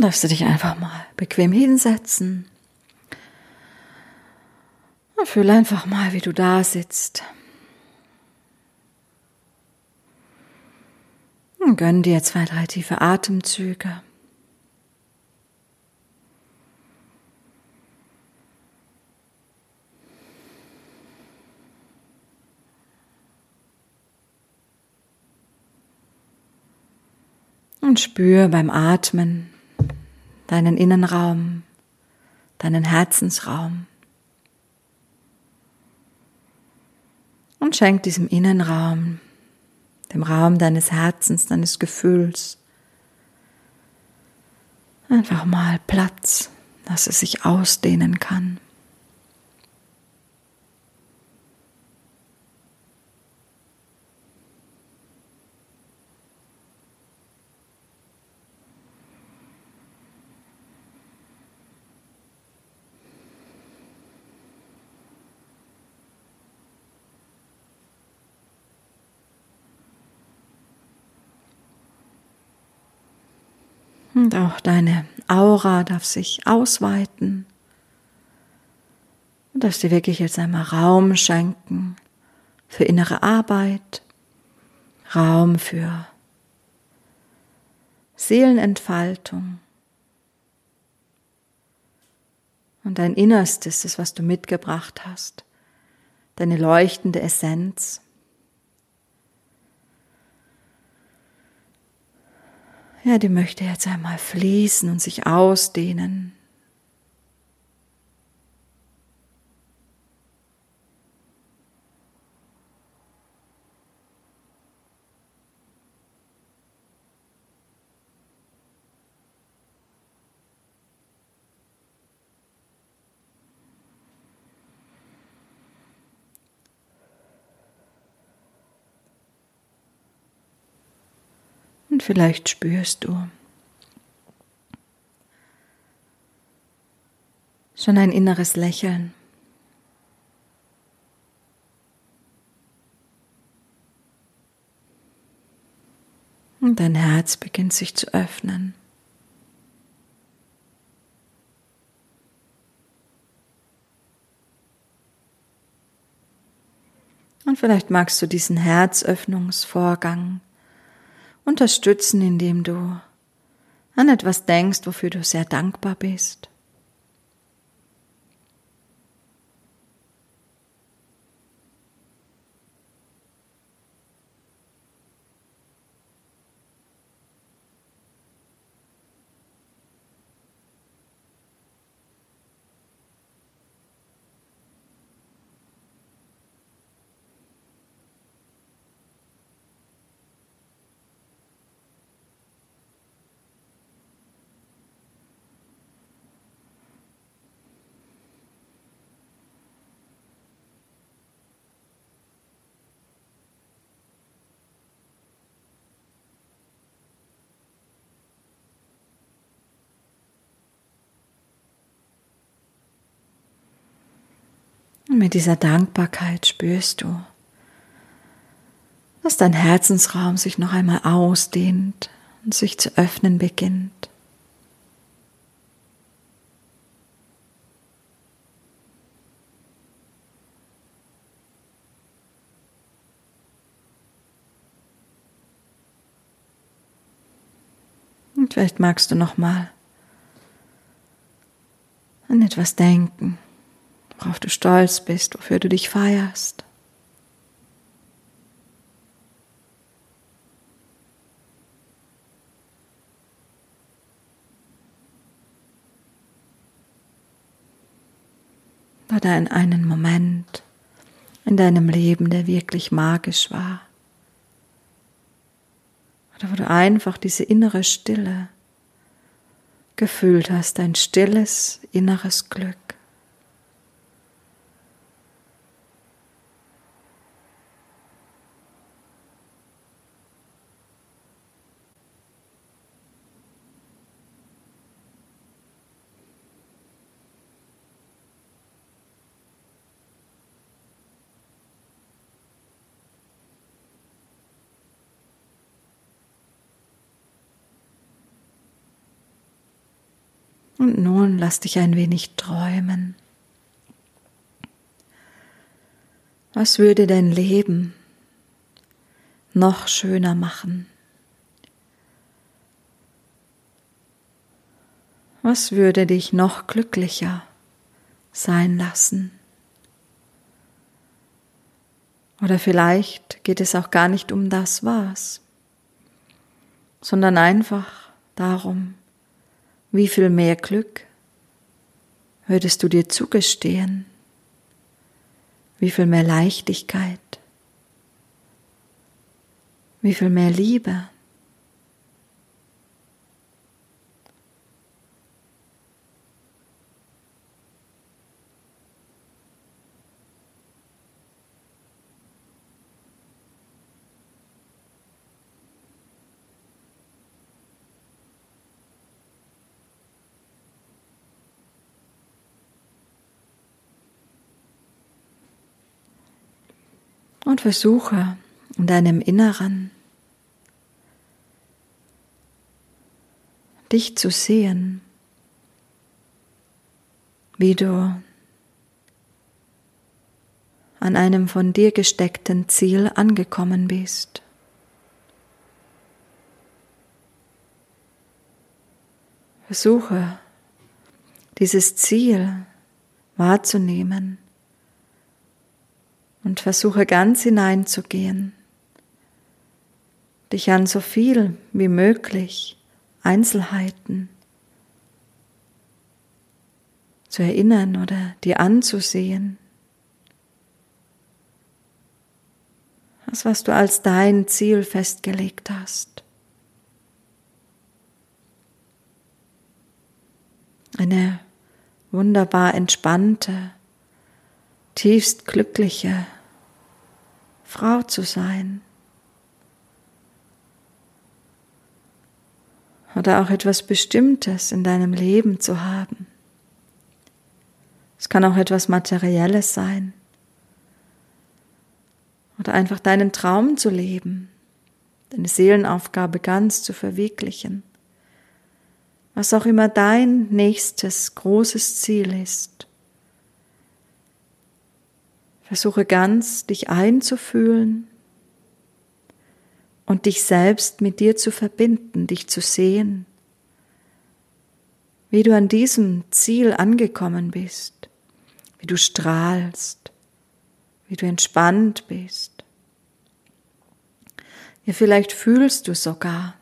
Darfst du dich einfach mal bequem hinsetzen. Und fühl einfach mal, wie du da sitzt. Und gönn dir zwei, drei tiefe Atemzüge. Und spür beim Atmen deinen Innenraum, deinen Herzensraum. Und schenk diesem Innenraum, dem Raum deines Herzens, deines Gefühls, einfach mal Platz, dass es sich ausdehnen kann. Und auch deine Aura darf sich ausweiten. Du darfst dir wirklich jetzt einmal Raum schenken für innere Arbeit, Raum für Seelenentfaltung. Und dein Innerstes, das, was du mitgebracht hast, deine leuchtende Essenz. Ja, die möchte jetzt einmal fließen und sich ausdehnen. Und vielleicht spürst du schon ein inneres Lächeln. Und dein Herz beginnt sich zu öffnen. Und vielleicht magst du diesen Herzöffnungsvorgang unterstützen, indem du an etwas denkst, wofür du sehr dankbar bist. Und mit dieser Dankbarkeit spürst du, dass dein Herzensraum sich noch einmal ausdehnt und sich zu öffnen beginnt. Und vielleicht magst du noch mal an etwas denken worauf du stolz bist, wofür du dich feierst. War da in einen Moment in deinem Leben, der wirklich magisch war? Oder wo du einfach diese innere Stille gefühlt hast, ein stilles inneres Glück? Und nun lass dich ein wenig träumen. Was würde dein Leben noch schöner machen? Was würde dich noch glücklicher sein lassen? Oder vielleicht geht es auch gar nicht um das Was, sondern einfach darum, wie viel mehr Glück würdest du dir zugestehen, wie viel mehr Leichtigkeit, wie viel mehr Liebe. Und versuche in deinem Inneren dich zu sehen, wie du an einem von dir gesteckten Ziel angekommen bist. Versuche dieses Ziel wahrzunehmen und versuche ganz hineinzugehen, dich an so viel wie möglich Einzelheiten zu erinnern oder dir anzusehen. Das, was du als dein Ziel festgelegt hast. Eine wunderbar entspannte, tiefst glückliche Frau zu sein. Oder auch etwas Bestimmtes in deinem Leben zu haben. Es kann auch etwas Materielles sein. Oder einfach deinen Traum zu leben, deine Seelenaufgabe ganz zu verwirklichen. Was auch immer dein nächstes großes Ziel ist. Versuche ganz, dich einzufühlen und dich selbst mit dir zu verbinden, dich zu sehen, wie du an diesem Ziel angekommen bist, wie du strahlst, wie du entspannt bist. Ja, vielleicht fühlst du sogar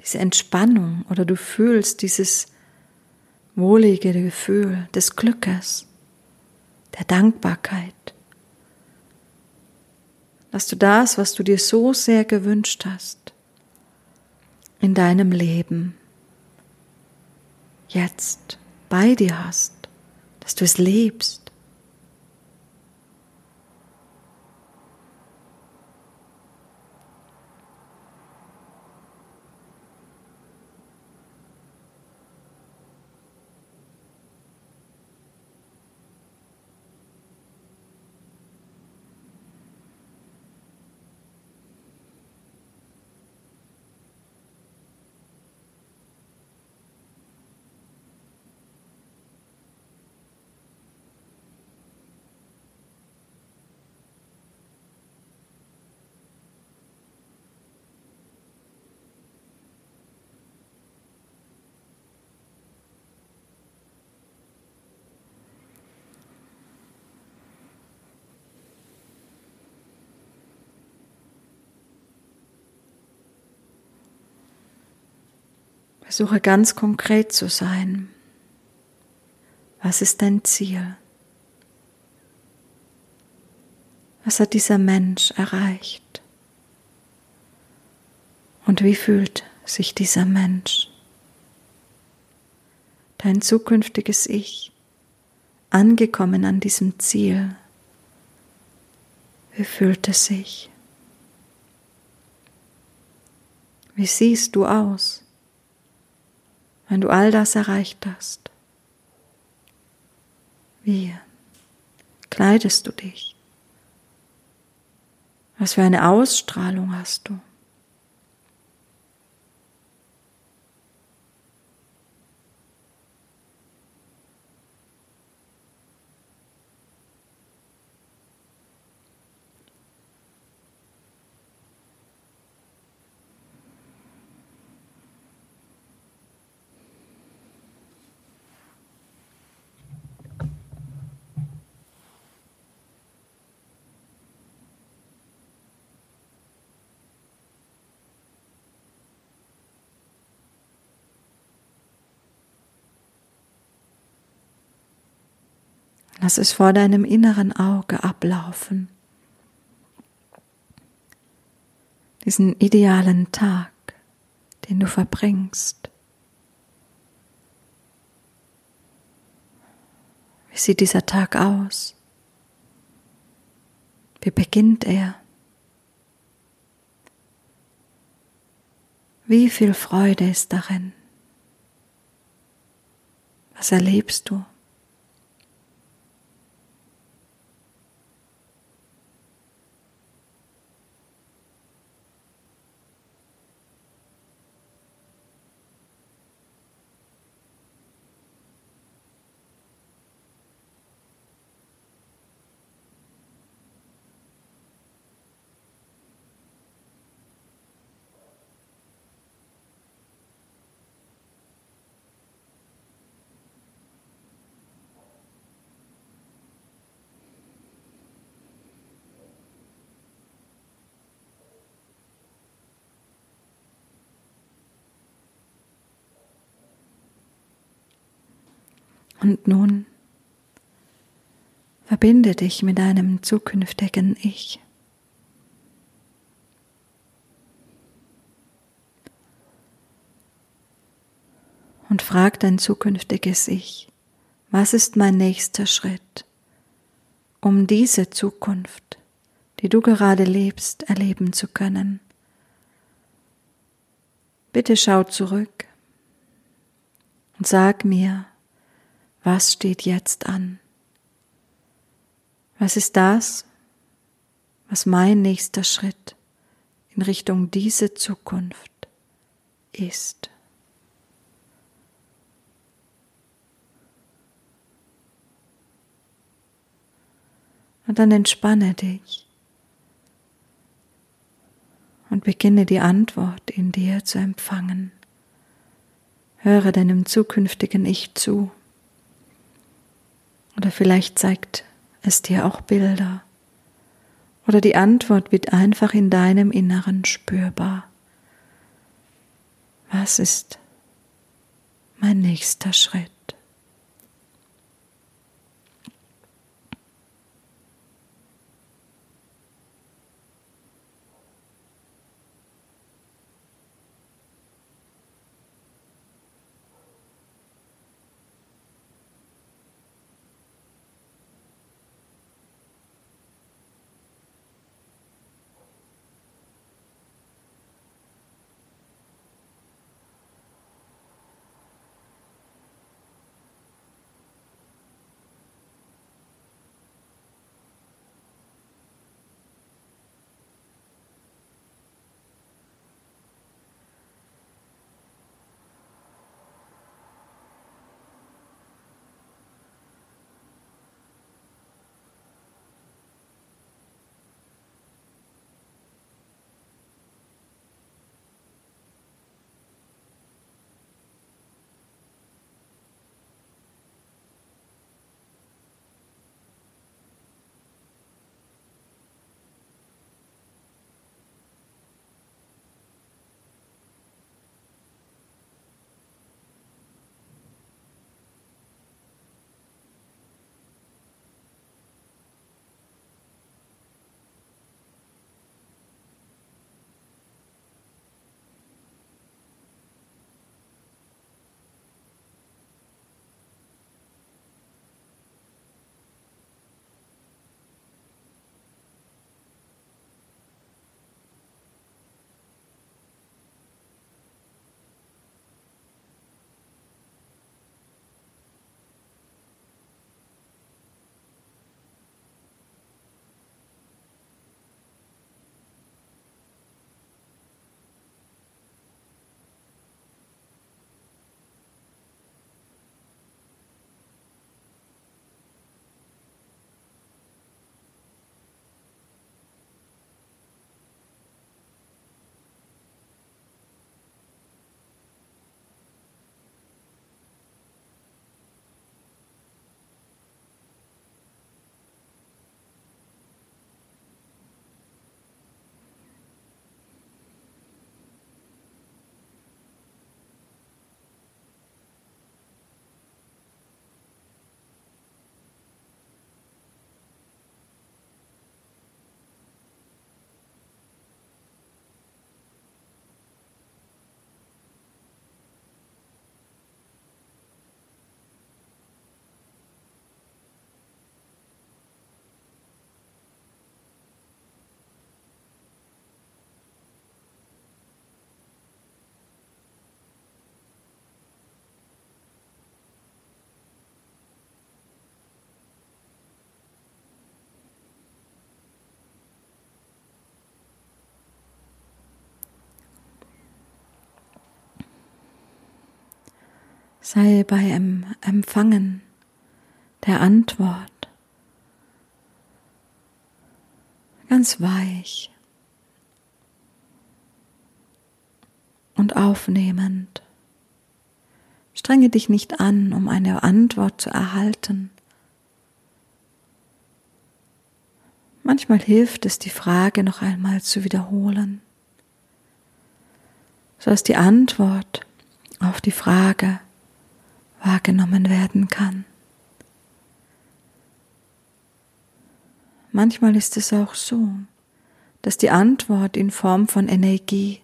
diese Entspannung oder du fühlst dieses wohlige Gefühl des Glückes, der Dankbarkeit dass du das, was du dir so sehr gewünscht hast, in deinem Leben jetzt bei dir hast, dass du es lebst. Versuche ganz konkret zu sein. Was ist dein Ziel? Was hat dieser Mensch erreicht? Und wie fühlt sich dieser Mensch? Dein zukünftiges Ich, angekommen an diesem Ziel, wie fühlt es sich? Wie siehst du aus? Wenn du all das erreicht hast? Wie kleidest du dich? Was für eine Ausstrahlung hast du? Lass es vor deinem inneren Auge ablaufen. Diesen idealen Tag, den du verbringst. Wie sieht dieser Tag aus? Wie beginnt er? Wie viel Freude ist darin? Was erlebst du? Und nun verbinde dich mit deinem zukünftigen Ich. Und frag dein zukünftiges Ich, was ist mein nächster Schritt, um diese Zukunft, die du gerade lebst, erleben zu können. Bitte schau zurück und sag mir, was steht jetzt an? Was ist das, was mein nächster Schritt in Richtung diese Zukunft ist? Und dann entspanne dich und beginne die Antwort in dir zu empfangen. Höre deinem zukünftigen Ich zu. Oder vielleicht zeigt es dir auch Bilder. Oder die Antwort wird einfach in deinem Inneren spürbar. Was ist mein nächster Schritt? Sei beim Empfangen der Antwort ganz weich und aufnehmend. Strenge dich nicht an, um eine Antwort zu erhalten. Manchmal hilft es, die Frage noch einmal zu wiederholen, so dass die Antwort auf die Frage wahrgenommen werden kann. Manchmal ist es auch so, dass die Antwort in Form von Energie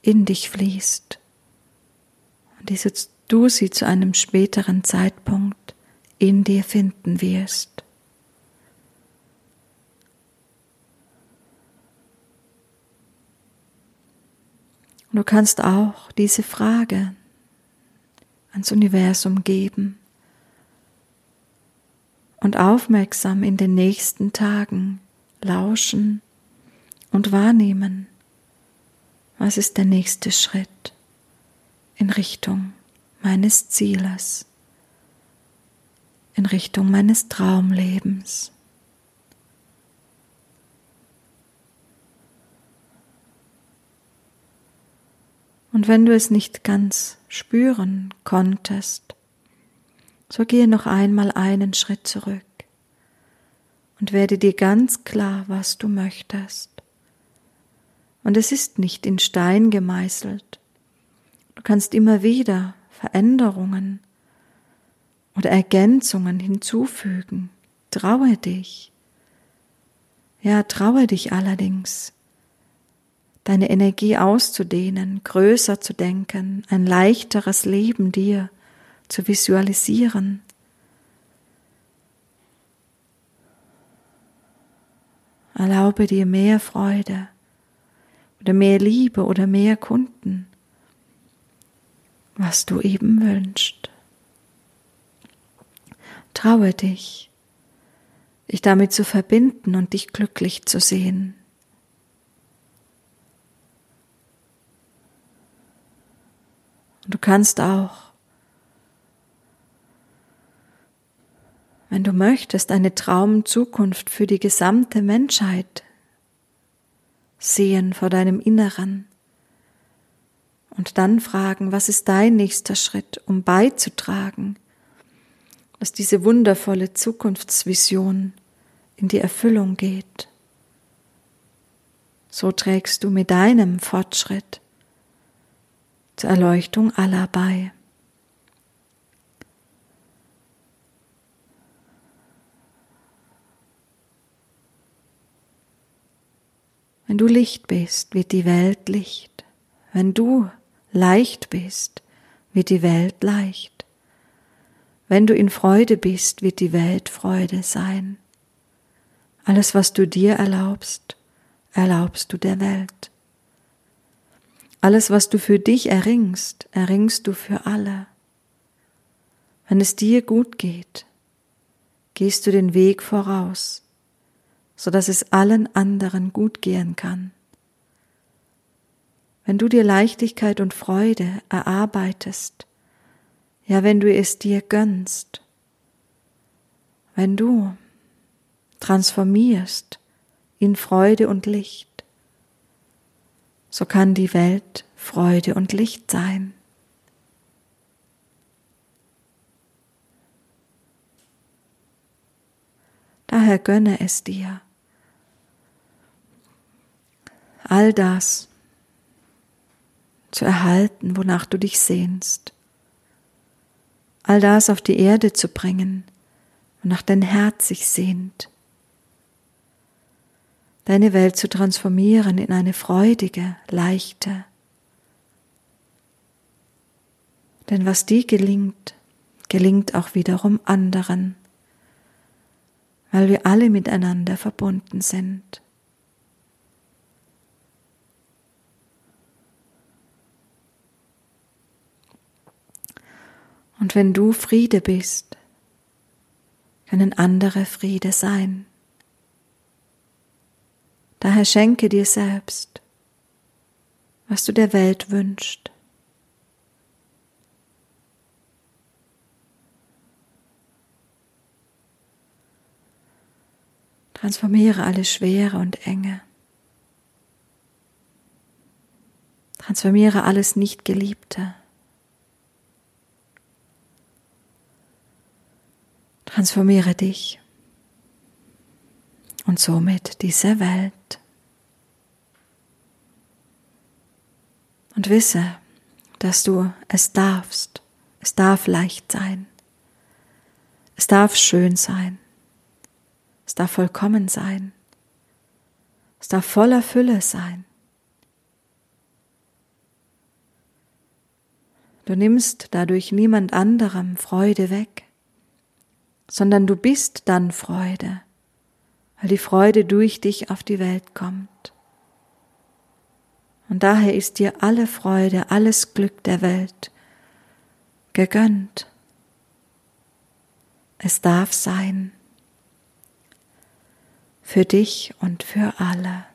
in dich fließt und du sie zu einem späteren Zeitpunkt in dir finden wirst. Du kannst auch diese Frage ans Universum geben und aufmerksam in den nächsten Tagen lauschen und wahrnehmen, was ist der nächste Schritt in Richtung meines Zieles, in Richtung meines Traumlebens. Und wenn du es nicht ganz spüren konntest, so gehe noch einmal einen Schritt zurück und werde dir ganz klar, was du möchtest. Und es ist nicht in Stein gemeißelt. Du kannst immer wieder Veränderungen oder Ergänzungen hinzufügen. Traue dich. Ja, traue dich allerdings deine Energie auszudehnen, größer zu denken, ein leichteres Leben dir zu visualisieren. Erlaube dir mehr Freude oder mehr Liebe oder mehr Kunden, was du eben wünschst. Traue dich, dich damit zu verbinden und dich glücklich zu sehen. Du kannst auch, wenn du möchtest, eine Traumzukunft für die gesamte Menschheit sehen vor deinem Inneren und dann fragen, was ist dein nächster Schritt, um beizutragen, dass diese wundervolle Zukunftsvision in die Erfüllung geht. So trägst du mit deinem Fortschritt Erleuchtung aller bei. Wenn du Licht bist, wird die Welt Licht. Wenn du leicht bist, wird die Welt leicht. Wenn du in Freude bist, wird die Welt Freude sein. Alles, was du dir erlaubst, erlaubst du der Welt. Alles, was du für dich erringst, erringst du für alle. Wenn es dir gut geht, gehst du den Weg voraus, so dass es allen anderen gut gehen kann. Wenn du dir Leichtigkeit und Freude erarbeitest, ja, wenn du es dir gönnst, wenn du transformierst in Freude und Licht, so kann die Welt Freude und Licht sein. Daher gönne es dir. All das zu erhalten, wonach du dich sehnst. All das auf die Erde zu bringen, wonach dein Herz sich sehnt deine Welt zu transformieren in eine freudige, leichte. Denn was dir gelingt, gelingt auch wiederum anderen, weil wir alle miteinander verbunden sind. Und wenn du Friede bist, können andere Friede sein. Daher schenke dir selbst, was du der Welt wünschst. Transformiere alle Schwere und Enge. Transformiere alles Nichtgeliebte. Transformiere dich und somit diese Welt. Und wisse, dass du es darfst. Es darf leicht sein. Es darf schön sein. Es darf vollkommen sein. Es darf voller Fülle sein. Du nimmst dadurch niemand anderem Freude weg, sondern du bist dann Freude, weil die Freude durch dich auf die Welt kommt. Und daher ist dir alle Freude, alles Glück der Welt gegönnt. Es darf sein für dich und für alle.